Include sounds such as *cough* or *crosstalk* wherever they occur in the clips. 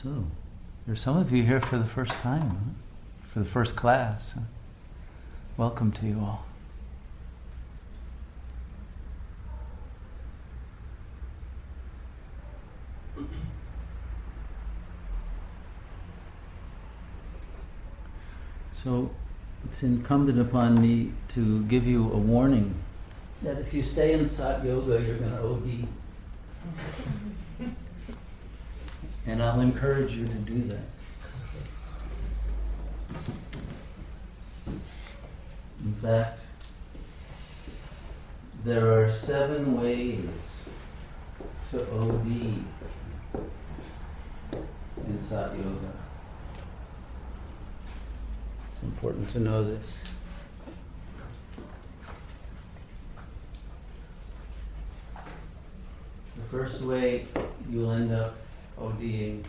So, there's some of you here for the first time, huh? for the first class. Welcome to you all. So, it's incumbent upon me to give you a warning that if you stay in Sat Yoga, you're going to OD. And I'll encourage you to do that. In fact, there are seven ways to OD in Sat Yoga. It's important to know this. The first way you'll end up ODing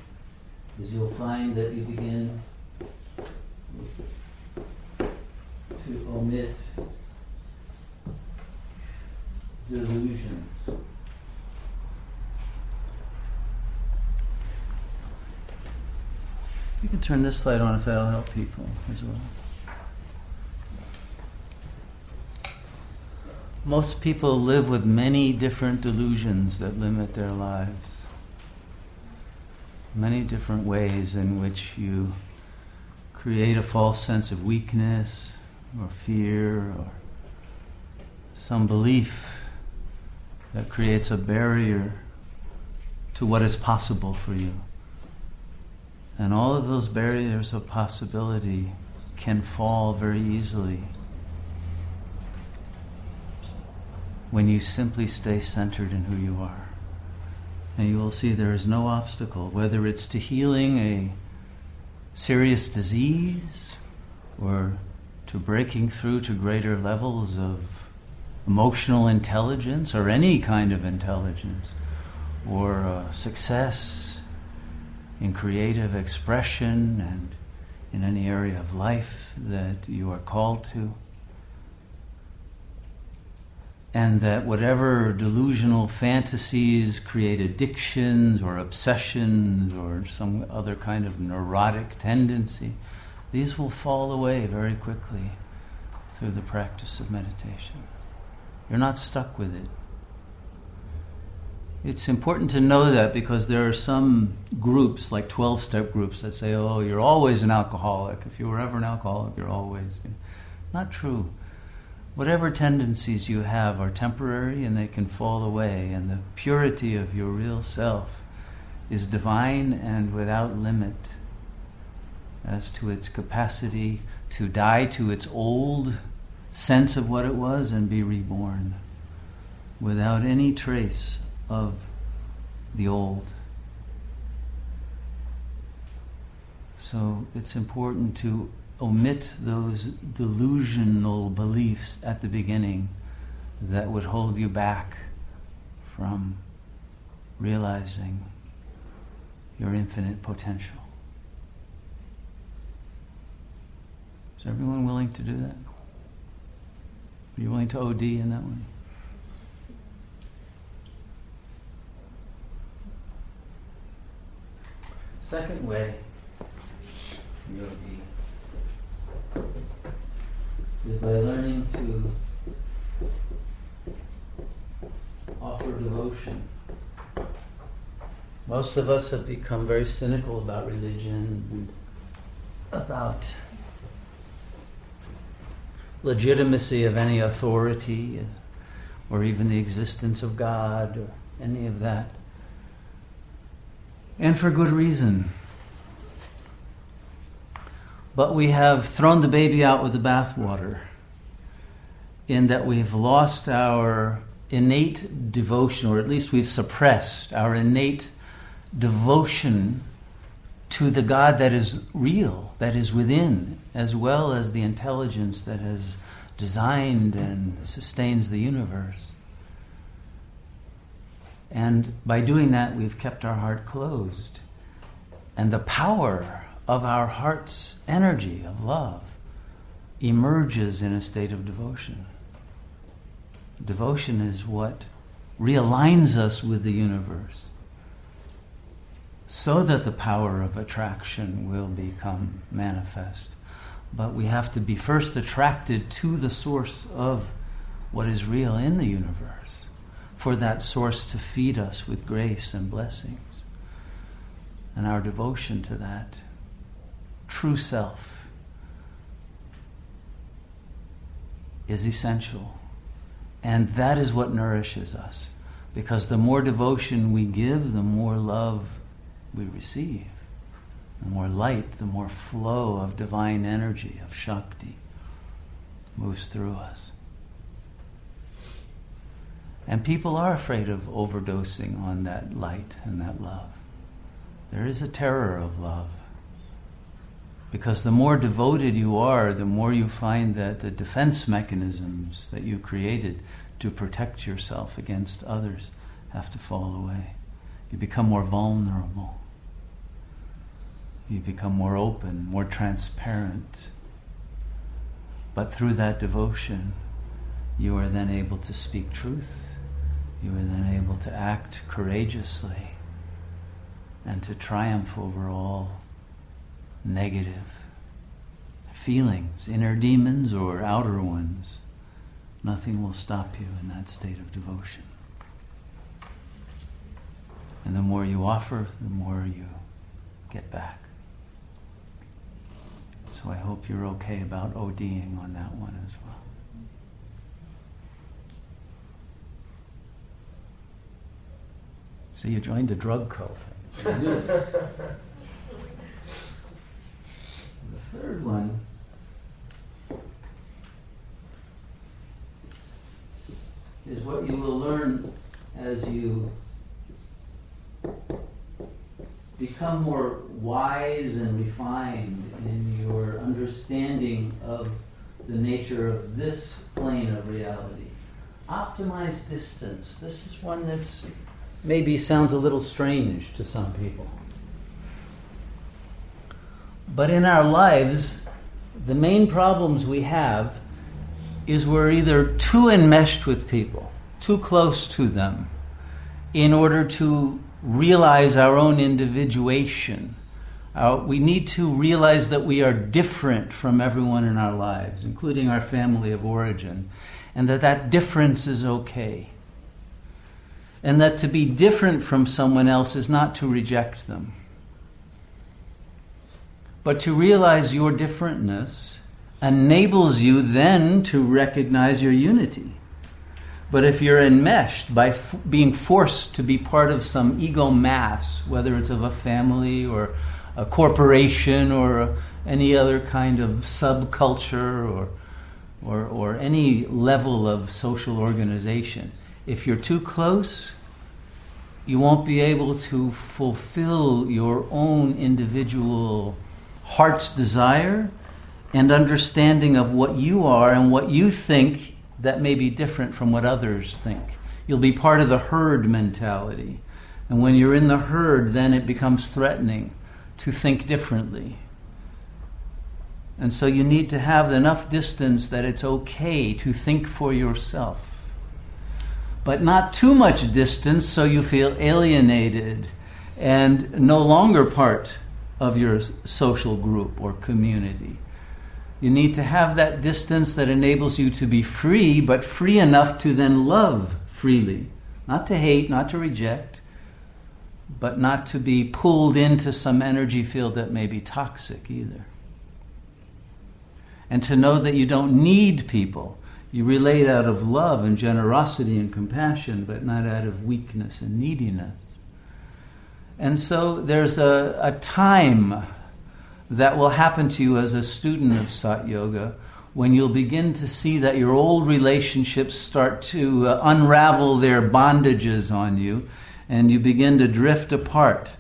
is you'll find that you begin to omit delusions. You can turn this light on if that'll help people as well. Most people live with many different delusions that limit their lives. Many different ways in which you create a false sense of weakness or fear or some belief that creates a barrier to what is possible for you. And all of those barriers of possibility can fall very easily when you simply stay centered in who you are. And you will see there is no obstacle, whether it's to healing a serious disease or to breaking through to greater levels of emotional intelligence or any kind of intelligence or uh, success in creative expression and in any area of life that you are called to. And that whatever delusional fantasies create addictions or obsessions or some other kind of neurotic tendency, these will fall away very quickly through the practice of meditation. You're not stuck with it. It's important to know that because there are some groups, like 12 step groups, that say, oh, you're always an alcoholic. If you were ever an alcoholic, you're always. Not true. Whatever tendencies you have are temporary and they can fall away, and the purity of your real self is divine and without limit as to its capacity to die to its old sense of what it was and be reborn without any trace of the old. So it's important to omit those delusional beliefs at the beginning that would hold you back from realizing your infinite potential. Is everyone willing to do that? Are you willing to OD in that way? Second way, yogi, is by learning to offer devotion. Most of us have become very cynical about religion and about legitimacy of any authority or even the existence of God or any of that and for good reason. But we have thrown the baby out with the bathwater in that we've lost our innate devotion, or at least we've suppressed our innate devotion to the God that is real, that is within, as well as the intelligence that has designed and sustains the universe. And by doing that, we've kept our heart closed. And the power of our heart's energy of love emerges in a state of devotion. Devotion is what realigns us with the universe so that the power of attraction will become manifest. But we have to be first attracted to the source of what is real in the universe, for that source to feed us with grace and blessings. And our devotion to that true self is essential. And that is what nourishes us. Because the more devotion we give, the more love we receive. The more light, the more flow of divine energy, of Shakti, moves through us. And people are afraid of overdosing on that light and that love. There is a terror of love. Because the more devoted you are, the more you find that the defense mechanisms that you created to protect yourself against others have to fall away. You become more vulnerable. You become more open, more transparent. But through that devotion, you are then able to speak truth. You are then able to act courageously and to triumph over all negative feelings, inner demons or outer ones. Nothing will stop you in that state of devotion. And the more you offer, the more you get back. So I hope you're okay about ODing on that one as well. So you joined a drug cult. *laughs* Third one is what you will learn as you become more wise and refined in your understanding of the nature of this plane of reality. Optimize distance. This is one that's maybe sounds a little strange to some people. But in our lives, the main problems we have is we're either too enmeshed with people, too close to them, in order to realize our own individuation. Uh, we need to realize that we are different from everyone in our lives, including our family of origin, and that that difference is okay. And that to be different from someone else is not to reject them but to realize your differentness enables you then to recognize your unity. But if you're enmeshed by f- being forced to be part of some ego mass, whether it's of a family or a corporation or a, any other kind of subculture or, or, or any level of social organization, if you're too close, you won't be able to fulfill your own individual heart's desire and understanding of what you are and what you think that may be different from what others think. You'll be part of the herd mentality. And when you're in the herd, then it becomes threatening to think differently. And so you need to have enough distance that it's okay to think for yourself. But not too much distance so you feel alienated and no longer part of your social group or community. You need to have that distance that enables you to be free, but free enough to then love freely. Not to hate, not to reject, but not to be pulled into some energy field that may be toxic either. And to know that you don't need people. You relate out of love and generosity and compassion, but not out of weakness and neediness. And so there's a, a time that will happen to you as a student of Sat Yoga when you'll begin to see that your old relationships start to uh, unravel their bondages on you and you begin to drift apart.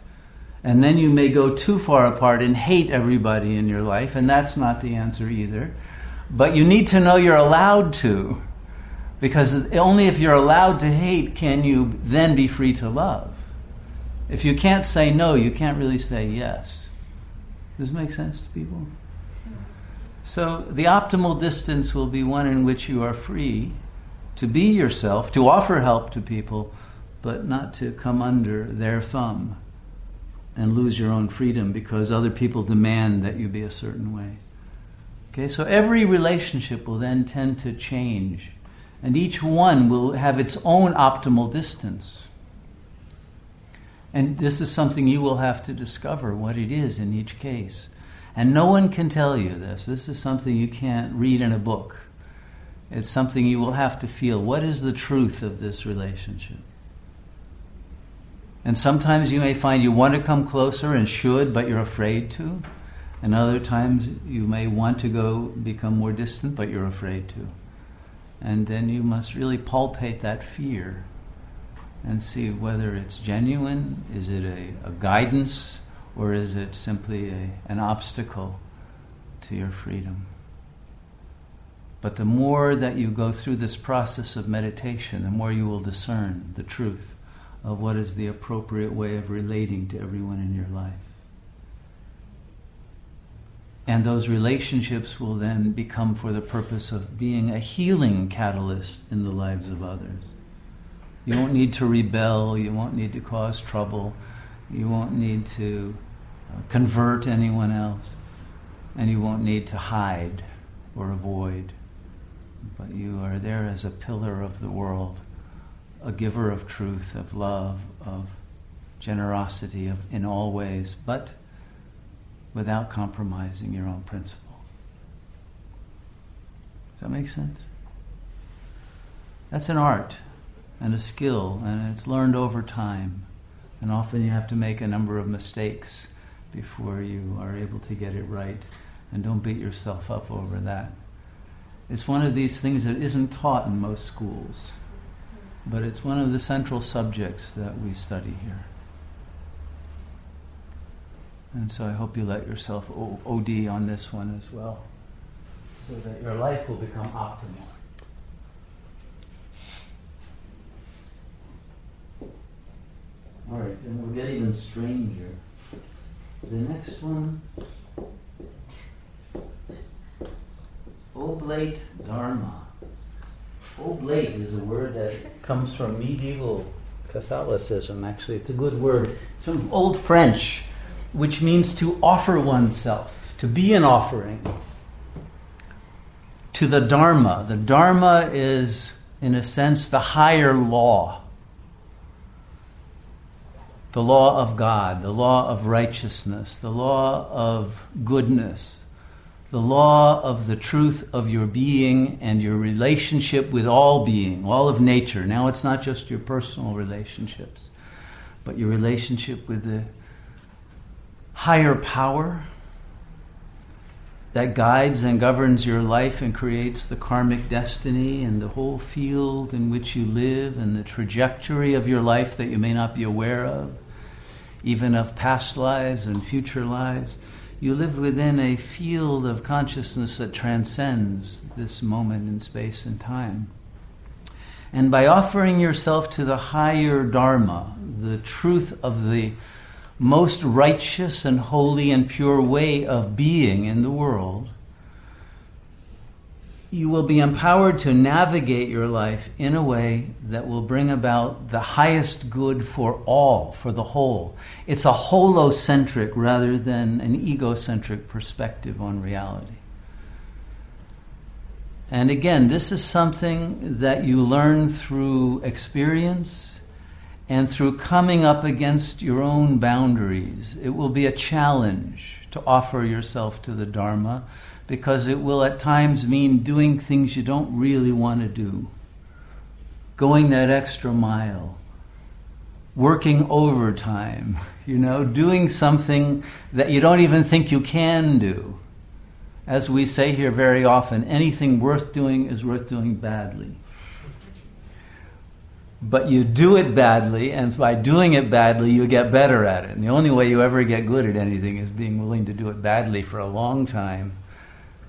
And then you may go too far apart and hate everybody in your life, and that's not the answer either. But you need to know you're allowed to, because only if you're allowed to hate can you then be free to love. If you can't say no, you can't really say yes. Does it make sense to people? So the optimal distance will be one in which you are free to be yourself, to offer help to people, but not to come under their thumb. and lose your own freedom because other people demand that you be a certain way. Okay, so every relationship will then tend to change, and each one will have its own optimal distance. And this is something you will have to discover what it is in each case. And no one can tell you this. This is something you can't read in a book. It's something you will have to feel. What is the truth of this relationship? And sometimes you may find you want to come closer and should, but you're afraid to. And other times you may want to go become more distant, but you're afraid to. And then you must really palpate that fear and see whether it's genuine, is it a, a guidance, or is it simply a, an obstacle to your freedom. But the more that you go through this process of meditation, the more you will discern the truth of what is the appropriate way of relating to everyone in your life. And those relationships will then become for the purpose of being a healing catalyst in the lives of others. You won't need to rebel, you won't need to cause trouble, you won't need to uh, convert anyone else, and you won't need to hide or avoid. But you are there as a pillar of the world a giver of truth, of love, of generosity of, in all ways, but without compromising your own principles. Does that make sense? That's an art and a skill, and it's learned over time. And often you have to make a number of mistakes before you are able to get it right. And don't beat yourself up over that. It's one of these things that isn't taught in most schools but it's one of the central subjects that we study here. And so I hope you let yourself OD on this one as well, so that your life will become optimal. All right, and we'll get even stranger. The next one, Oblate Dharma. Oblate is a word that comes from medieval Catholicism, actually. It's a good word. It's from Old French, which means to offer oneself, to be an offering to the Dharma. The Dharma is, in a sense, the higher law. The law of God, the law of righteousness, the law of goodness, the law of the truth of your being and your relationship with all being, all of nature. Now it's not just your personal relationships, but your relationship with the higher power that guides and governs your life and creates the karmic destiny and the whole field in which you live and the trajectory of your life that you may not be aware of, even of past lives and future lives you live within a field of consciousness that transcends this moment in space and time. And by offering yourself to the higher Dharma, the truth of the most righteous and holy and pure way of being in the world, you will be empowered to navigate your life in a way that will bring about the highest good for all, for the whole. It's a holocentric rather than an egocentric perspective on reality. And again, this is something that you learn through experience and through coming up against your own boundaries. It will be a challenge to offer yourself to the Dharma because it will at times mean doing things you don't really want to do, going that extra mile, working overtime, *laughs* you know, doing something that you don't even think you can do. As we say here very often, anything worth doing is worth doing badly. But you do it badly, and by doing it badly, you get better at it. And the only way you ever get good at anything is being willing to do it badly for a long time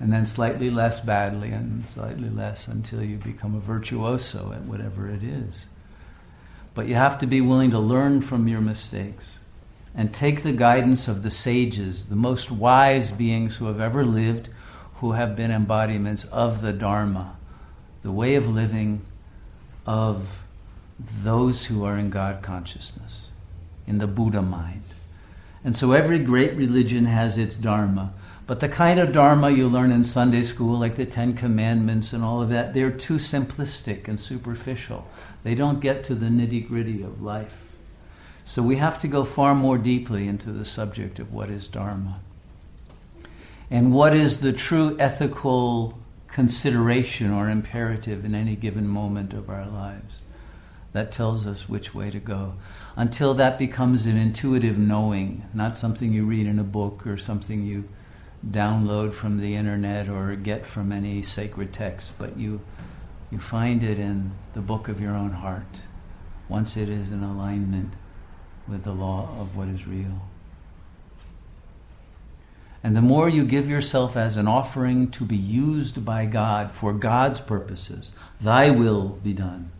and then slightly less badly and slightly less until you become a virtuoso at whatever it is. But you have to be willing to learn from your mistakes and take the guidance of the sages, the most wise beings who have ever lived, who have been embodiments of the Dharma, the way of living of those who are in God consciousness, in the Buddha mind. And so every great religion has its Dharma. But the kind of Dharma you learn in Sunday school, like the Ten Commandments and all of that, they're too simplistic and superficial. They don't get to the nitty gritty of life. So we have to go far more deeply into the subject of what is Dharma. And what is the true ethical consideration or imperative in any given moment of our lives that tells us which way to go. Until that becomes an intuitive knowing, not something you read in a book or something you download from the internet or get from any sacred text, but you, you find it in the book of your own heart once it is in alignment with the law of what is real. And the more you give yourself as an offering to be used by God for God's purposes, thy will be done,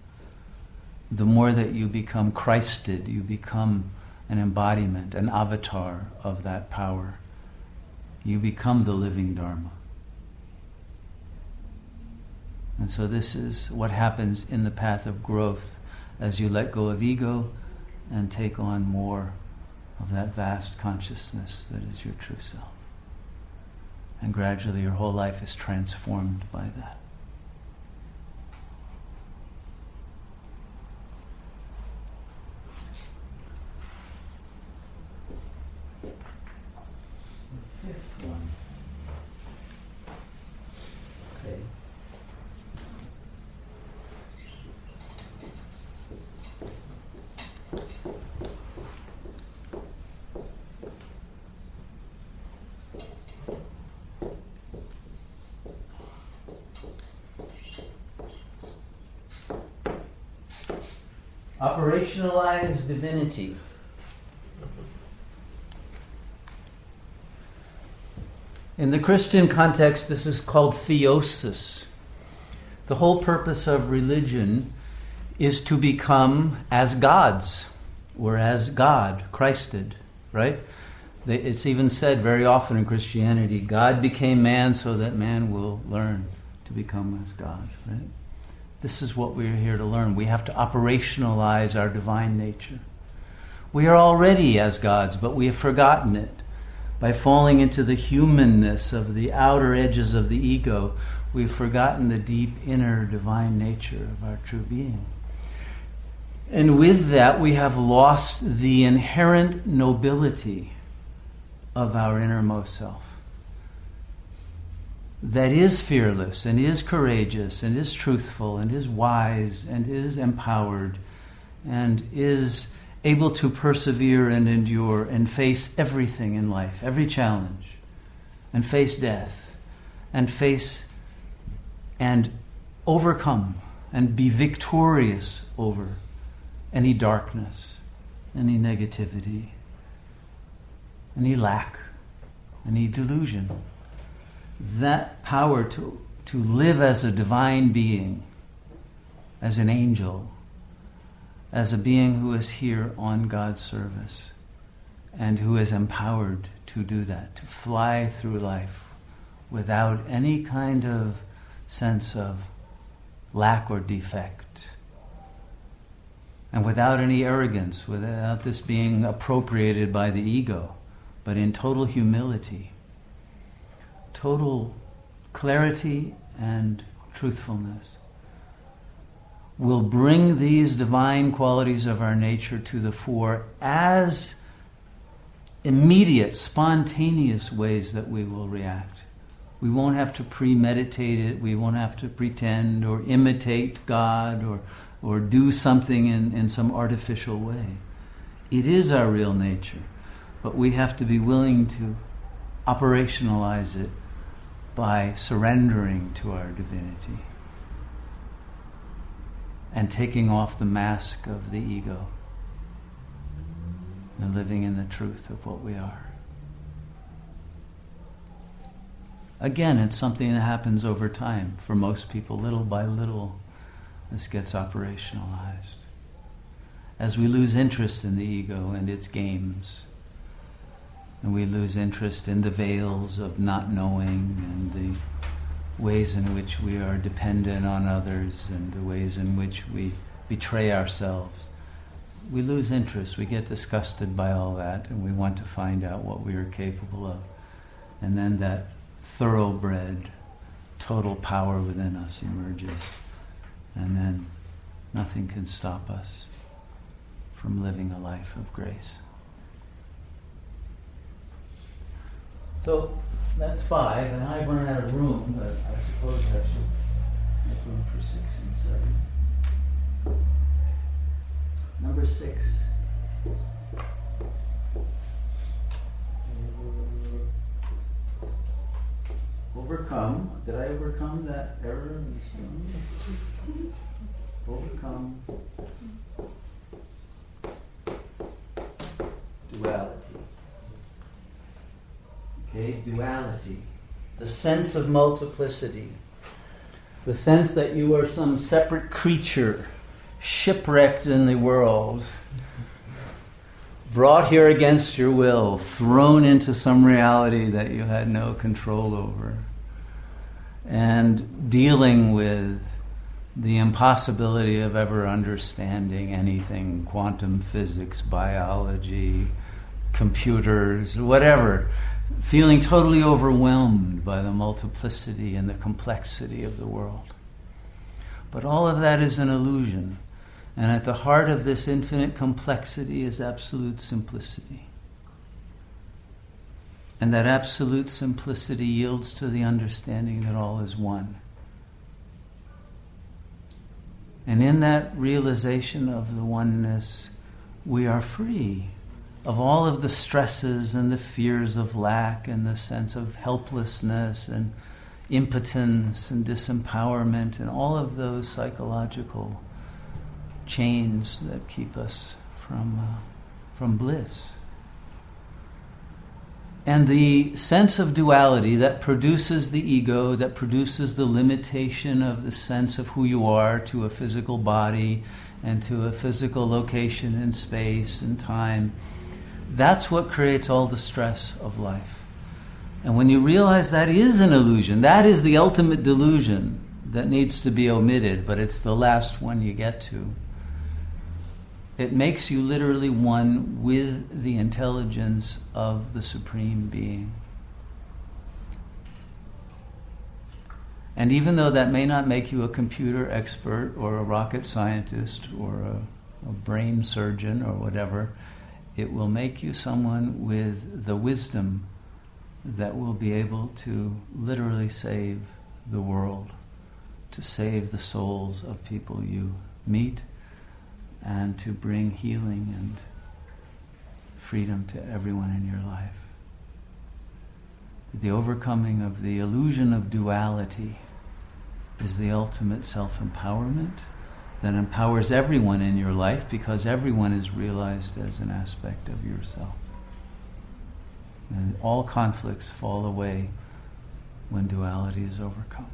the more that you become Christed, you become an embodiment, an avatar of that power. You become the living Dharma. And so, this is what happens in the path of growth as you let go of ego and take on more of that vast consciousness that is your true self. And gradually your whole life is transformed by that. Operationalize divinity. In the Christian context, this is called theosis. The whole purpose of religion is to become as gods, or as God, Christed, right? It's even said very often in Christianity God became man so that man will learn to become as God, right? This is what we're here to learn. We have to operationalize our divine nature. We are already as gods, but we have forgotten it. By falling into the humanness of the outer edges of the ego, we've forgotten the deep inner divine nature of our true being. And with that, we have lost the inherent nobility of our innermost self that is fearless and is courageous and is truthful and is wise and is empowered and is able to persevere and endure and face everything in life, every challenge, and face death, and face and overcome and be victorious over any darkness, any negativity, any lack, any delusion that power to, to live as a divine being, as an angel, as a being who is here on God's service and who is empowered to do that, to fly through life without any kind of sense of lack or defect. And without any arrogance, without this being appropriated by the ego, but in total humility total clarity and truthfulness will bring these divine qualities of our nature to the fore as immediate, spontaneous ways that we will react. We won't have to premeditate it, we won't have to pretend or imitate God or, or do something in, in some artificial way. It is our real nature, but we have to be willing to operationalize it by surrendering to our divinity and taking off the mask of the ego and living in the truth of what we are. Again, it's something that happens over time. For most people, little by little, this gets operationalized. As we lose interest in the ego and its games, and we lose interest in the veils of not knowing and the ways in which we are dependent on others and the ways in which we betray ourselves. we lose interest. We get disgusted by all that, and we want to find out what we are capable of. And then that thoroughbred, total power within us emerges. And then nothing can stop us from living a life of grace. So that's five, and I run out of room, but I suppose I should make room for six and seven. Number six. Overcome. Did I overcome that error? Overcome duality. Okay, duality. The sense of multiplicity. The sense that you are some separate creature shipwrecked in the world, brought here against your will, thrown into some reality that you had no control over, and dealing with the impossibility of ever understanding anything quantum physics, biology, computers, whatever. Feeling totally overwhelmed by the multiplicity and the complexity of the world. But all of that is an illusion. And at the heart of this infinite complexity is absolute simplicity. And that absolute simplicity yields to the understanding that all is one. And in that realization of the oneness, we are free of all of the stresses and the fears of lack and the sense of helplessness and impotence and disempowerment and all of those psychological chains that keep us from, uh, from bliss. And the sense of duality that produces the ego, that produces the limitation of the sense of who you are to a physical body and to a physical location in space and time, that's what creates all the stress of life. And when you realize that is an illusion, that is the ultimate delusion that needs to be omitted, but it's the last one you get to. It makes you literally one with the intelligence of the Supreme Being. And even though that may not make you a computer expert or a rocket scientist or a, a, brain surgeon or whatever, it will make you someone with the wisdom that will be able to literally save the world, to save the souls of people you meet and to bring healing and freedom to everyone in your life. The overcoming of the illusion of duality is the ultimate self empowerment that empowers everyone in your life because everyone is realized as an aspect of yourself. And all conflicts fall away when duality is overcome.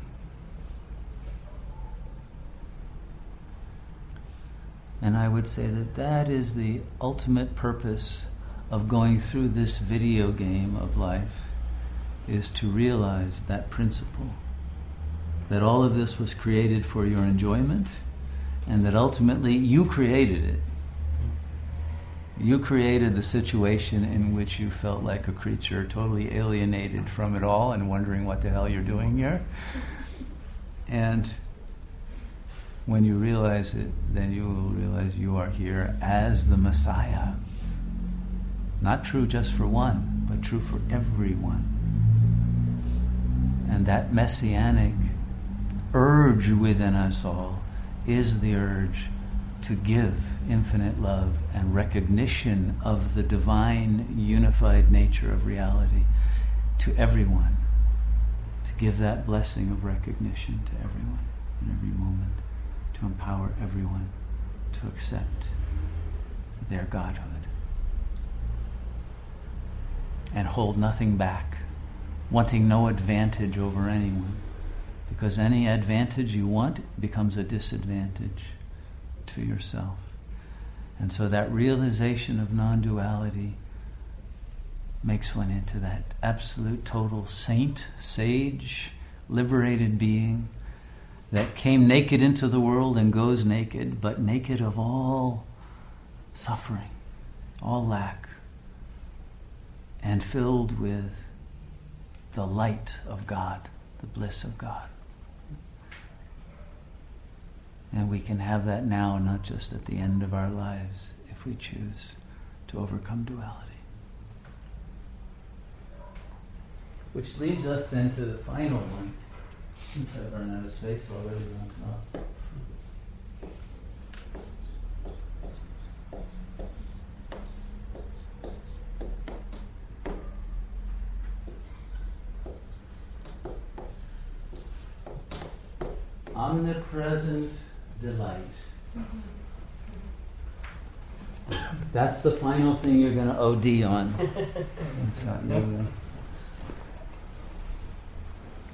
And I would say that that is the ultimate purpose of going through this video game of life is to realize that principle that all of this was created for your enjoyment and that ultimately you created it. You created the situation in which you felt like a creature totally alienated from it all and wondering what the hell you're doing here. And when you realize it, then you will realize you are here as the Messiah. Not true just for one, but true for everyone. And that messianic urge within us all is the urge to give infinite love and recognition of the divine unified nature of reality to everyone. To give that blessing of recognition to everyone in every moment to empower everyone to accept their godhood and hold nothing back, wanting no advantage over anyone, because any advantage you want becomes a disadvantage to yourself. And so that realization of non duality makes one into that absolute total saint, sage, liberated being that came naked into the world and goes naked, but naked of all suffering, all lack, and filled with the light of God, the bliss of God. And we can have that now, not just at the end of our lives, if we choose to overcome duality. Which leads us then to the final one. Since I've run out of space already. Omnipresent delight. That's the final thing you're going to OD on. *laughs*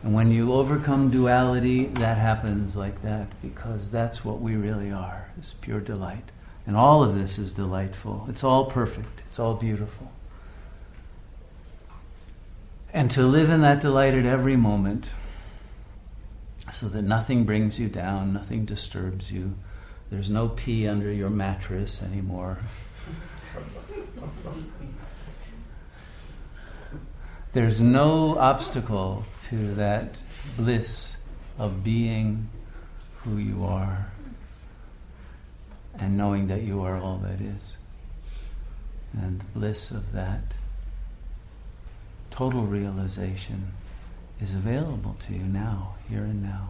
and when you overcome duality, that happens like that because that's what we really are, is pure delight. And all of this is delightful. It's all perfect. It's all beautiful. And to live in that delight at every moment so that nothing brings you down, nothing disturbs you. There's no pea under your mattress anymore. There's no obstacle to that bliss of being who you are and knowing that you are all that is. And the bliss of that total realization is available to you now, here and now.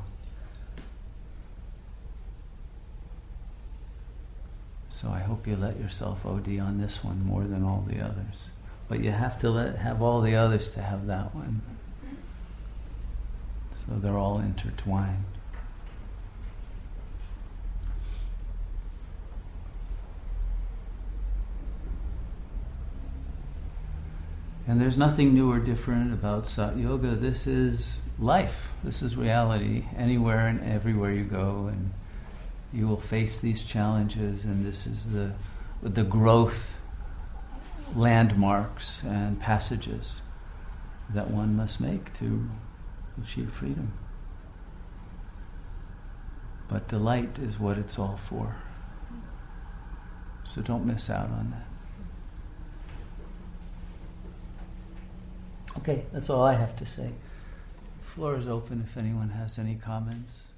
So I hope you let yourself OD on this one more than all the others. But you have to let, have all the others to have that one. So they're all intertwined. And there's nothing new or different about Sat Yoga. This is life. This is reality. Anywhere and everywhere you go, and you will face these challenges. And this is the the growth landmarks and passages that one must make to achieve freedom. But delight is what it's all for. So don't miss out on that. Okay, that's all I have to say. The Floor is open if anyone has any comments.